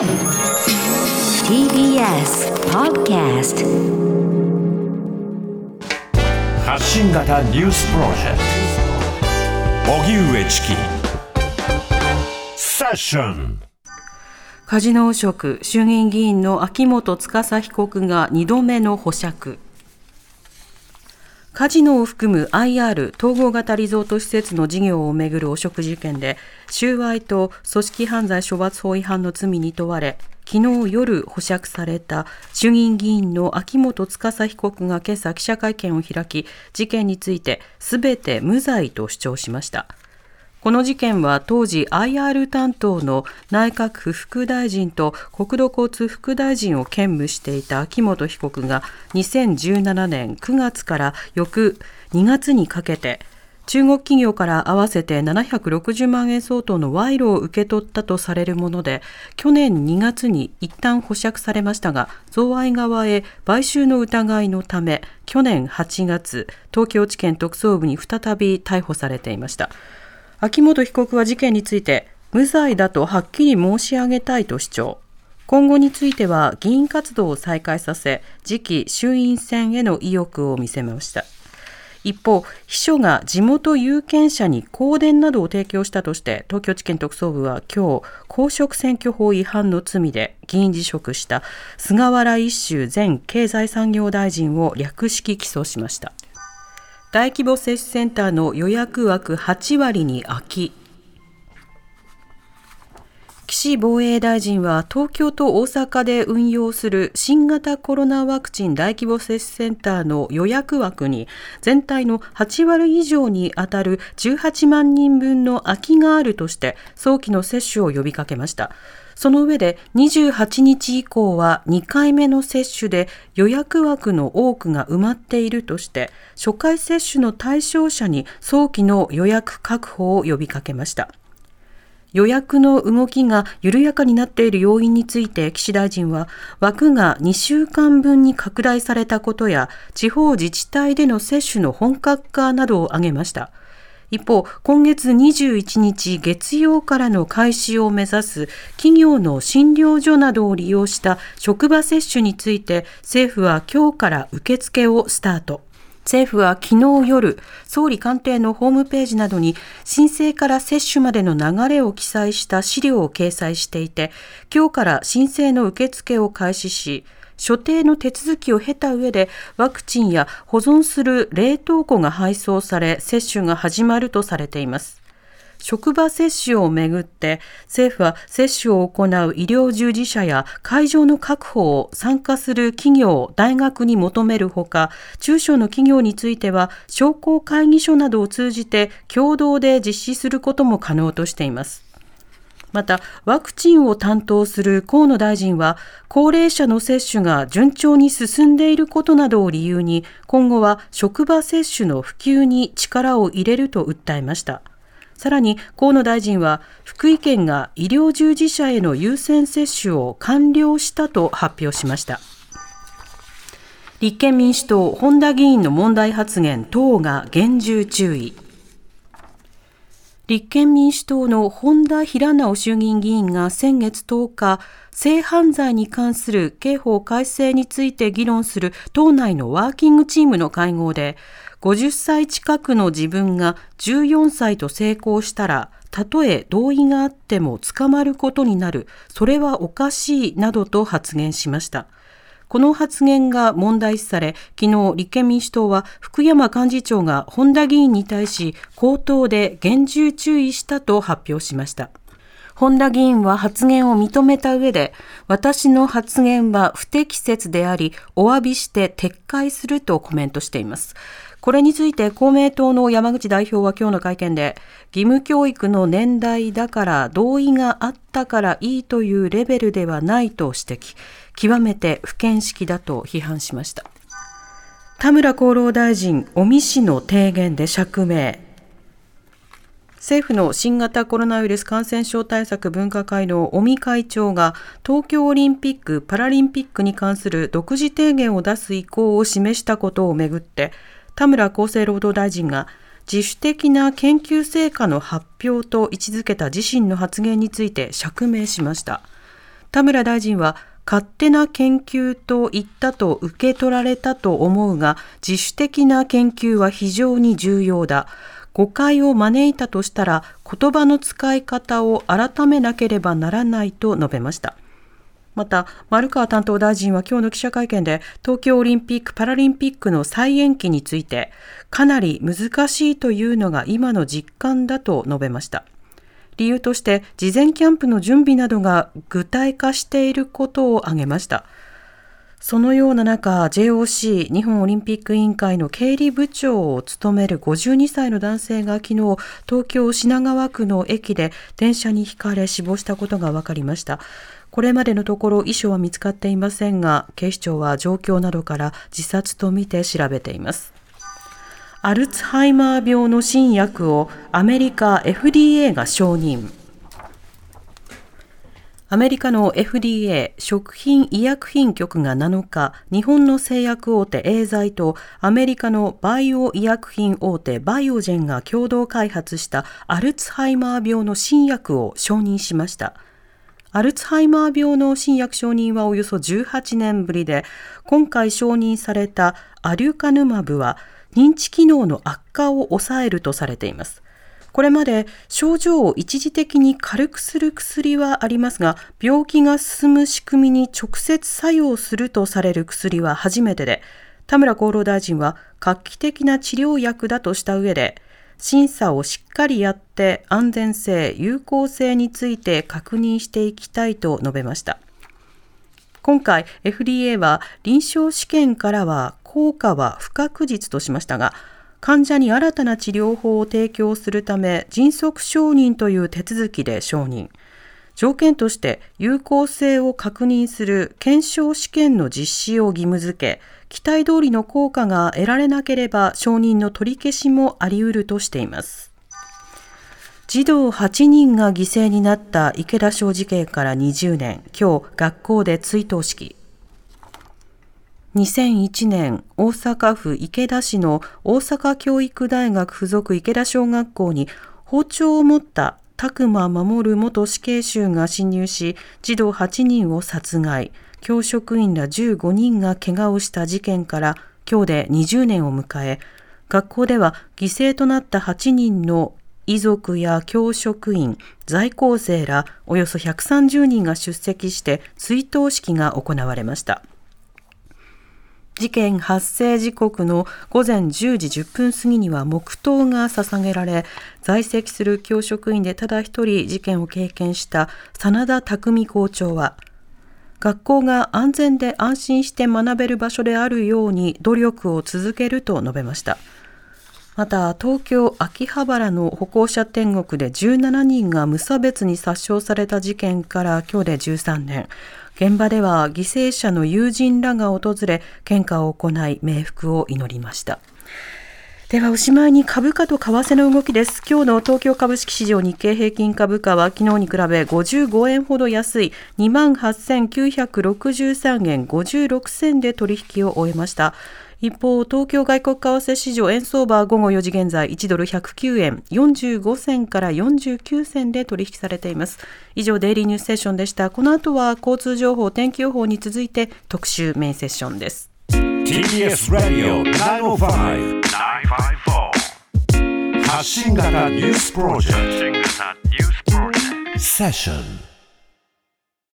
TBS Podcast 発信型ニュースプロジェクト。荻上チキ。セッション。カジノ汚職衆議院議員の秋元司被告が2度目の保釈カジノを含む IR 統合型リゾート施設の事業をめぐる汚職事件で収賄と組織犯罪処罰法違反の罪に問われ昨日夜保釈された衆議院議員の秋元司被告が今朝記者会見を開き事件についてすべて無罪と主張しました。この事件は当時 IR 担当の内閣府副大臣と国土交通副大臣を兼務していた秋元被告が2017年9月から翌2月にかけて中国企業から合わせて760万円相当の賄賂を受け取ったとされるもので去年2月に一旦保釈されましたが贈賄側へ買収の疑いのため去年8月東京地検特捜部に再び逮捕されていました。秋元被告は事件について無罪だとはっきり申し上げたいと主張今後については議員活動を再開させ次期衆院選への意欲を見せました一方、秘書が地元有権者に香典などを提供したとして、東京地検特捜部は今日、公職選挙法違反の罪で議員辞職した菅原一秀前経済産業大臣を略式起訴しました。大規模接種センターの予約枠8割に空き。岸防衛大臣は東京と大阪で運用する新型コロナワクチン大規模接種センターの予約枠に全体の8割以上にあたる18万人分の空きがあるとして早期の接種を呼びかけました。その上で28日以降は2回目の接種で予約枠の多くが埋まっているとして初回接種の対象者に早期の予約確保を呼びかけました。予約の動きが緩やかになっている要因について岸大臣は枠が2週間分に拡大されたことや地方自治体での接種の本格化などを挙げました。一方、今月21日月曜からの開始を目指す企業の診療所などを利用した職場接種について政府は今日から受付をスタート。政府は昨日夜、総理官邸のホームページなどに申請から接種までの流れを記載した資料を掲載していて、今日から申請の受付を開始し、所定の手続きを経た上でワクチンや保存する冷凍庫が配送され接種が始まるとされています。職場接種をめぐって政府は接種を行う医療従事者や会場の確保を参加する企業、大学に求めるほか中小の企業については商工会議所などを通じて共同で実施することも可能としています。また、ワクチンを担当する河野大臣は、高齢者の接種が順調に進んでいることなどを理由に、今後は職場接種の普及に力を入れると訴えました。さらに河野大臣は福井県が医療従事者への優先接種を完了したと発表しました。立憲民主党本田議員の問題発言等が厳重注意。立憲民主党の本田平直衆議院議員が先月10日、性犯罪に関する刑法改正について議論する党内のワーキングチームの会合で、50歳近くの自分が14歳と成功したら、たとえ同意があっても捕まることになる、それはおかしいなどと発言しました。この発言が問題視され、昨日立憲民主党は福山幹事長が本田議員に対し口頭で厳重注意したと発表しました。本田議員は発言を認めた上で、私の発言は不適切であり、お詫びして撤回するとコメントしています。これについて公明党の山口代表は今日の会見で、義務教育の年代だから同意があったからいいというレベルではないと指摘、極めて不見識だと批判しました。田村厚労大臣、尾身氏の提言で釈明。政府の新型コロナウイルス感染症対策分科会の尾身会長が東京オリンピック・パラリンピックに関する独自提言を出す意向を示したことをめぐって田村厚生労働大臣が自主的な研究成果の発表と位置づけた自身の発言について釈明しました。田村大臣は勝手な研究と言ったと受け取られたと思うが自主的な研究は非常に重要だ誤解を招いたとしたら言葉の使い方を改めなければならないと述べましたまた丸川担当大臣は今日の記者会見で東京オリンピック・パラリンピックの再延期についてかなり難しいというのが今の実感だと述べました。理由として事前キャンプの準備などが具体化していることを挙げました。そのような中 JOC 日本オリンピック委員会の経理部長を務める52歳の男性が昨日東京品川区の駅で電車にひかれ死亡したことが分かりました。これまでのところ遺書は見つかっていませんが警視庁は状況などから自殺とみて調べていますアルツハイマー病の新薬をアメリカ FDA が承認。アメリカの FDA 食品医薬品局が7日、日本の製薬大手エーザイとアメリカのバイオ医薬品大手バイオジェンが共同開発したアルツハイマー病の新薬を承認しました。アルツハイマー病の新薬承認はおよそ18年ぶりで、今回承認されたアリュカヌマブは認知機能の悪化を抑えるとされています。これまで症状を一時的に軽くする薬はありますが、病気が進む仕組みに直接作用するとされる薬は初めてで、田村厚労大臣は画期的な治療薬だとした上で、審査をしっかりやって安全性、有効性について確認していきたいと述べました。今回 FDA は臨床試験からは効果は不確実としましたが、患者に新たな治療法を提供するため迅速承認という手続きで承認。条件として有効性を確認する検証試験の実施を義務付け、期待通りの効果が得られなければ承認の取り消しもあり得るとしています。児童8人が犠牲になった池田小事件から20年、今日学校で追悼式。2001年、大阪府池田市の大阪教育大学附属池田小学校に包丁を持った拓磨守元死刑囚が侵入し、児童8人を殺害、教職員ら15人が怪我をした事件から今日で20年を迎え、学校では犠牲となった8人の遺族や教職員、在校生らおよそ130人が出席して追悼式が行われました。事件発生時刻の午前10時10分過ぎには黙祷が捧げられ、在籍する教職員でただ一人事件を経験した真田匠校長は、学校が安全で安心して学べる場所であるように努力を続けると述べました。また東京秋葉原の歩行者天国で17人が無差別に殺傷された事件から今日で13年現場では犠牲者の友人らが訪れ献花を行い冥福を祈りましたではおしまいに株価と為替の動きです。今日の東京株式市場日経平均株価は昨日に比べ55円ほど安い28,963円56銭で取引を終えました。一方、東京外国為替市場円相場は午後4時現在1ドル109円45銭から49銭で取引されています。以上、デイリーニュースセッションでした。この後は交通情報、天気予報に続いて特集メインセッションです。TBS ラディオ905-954発信型ニュースプロジェクトセッション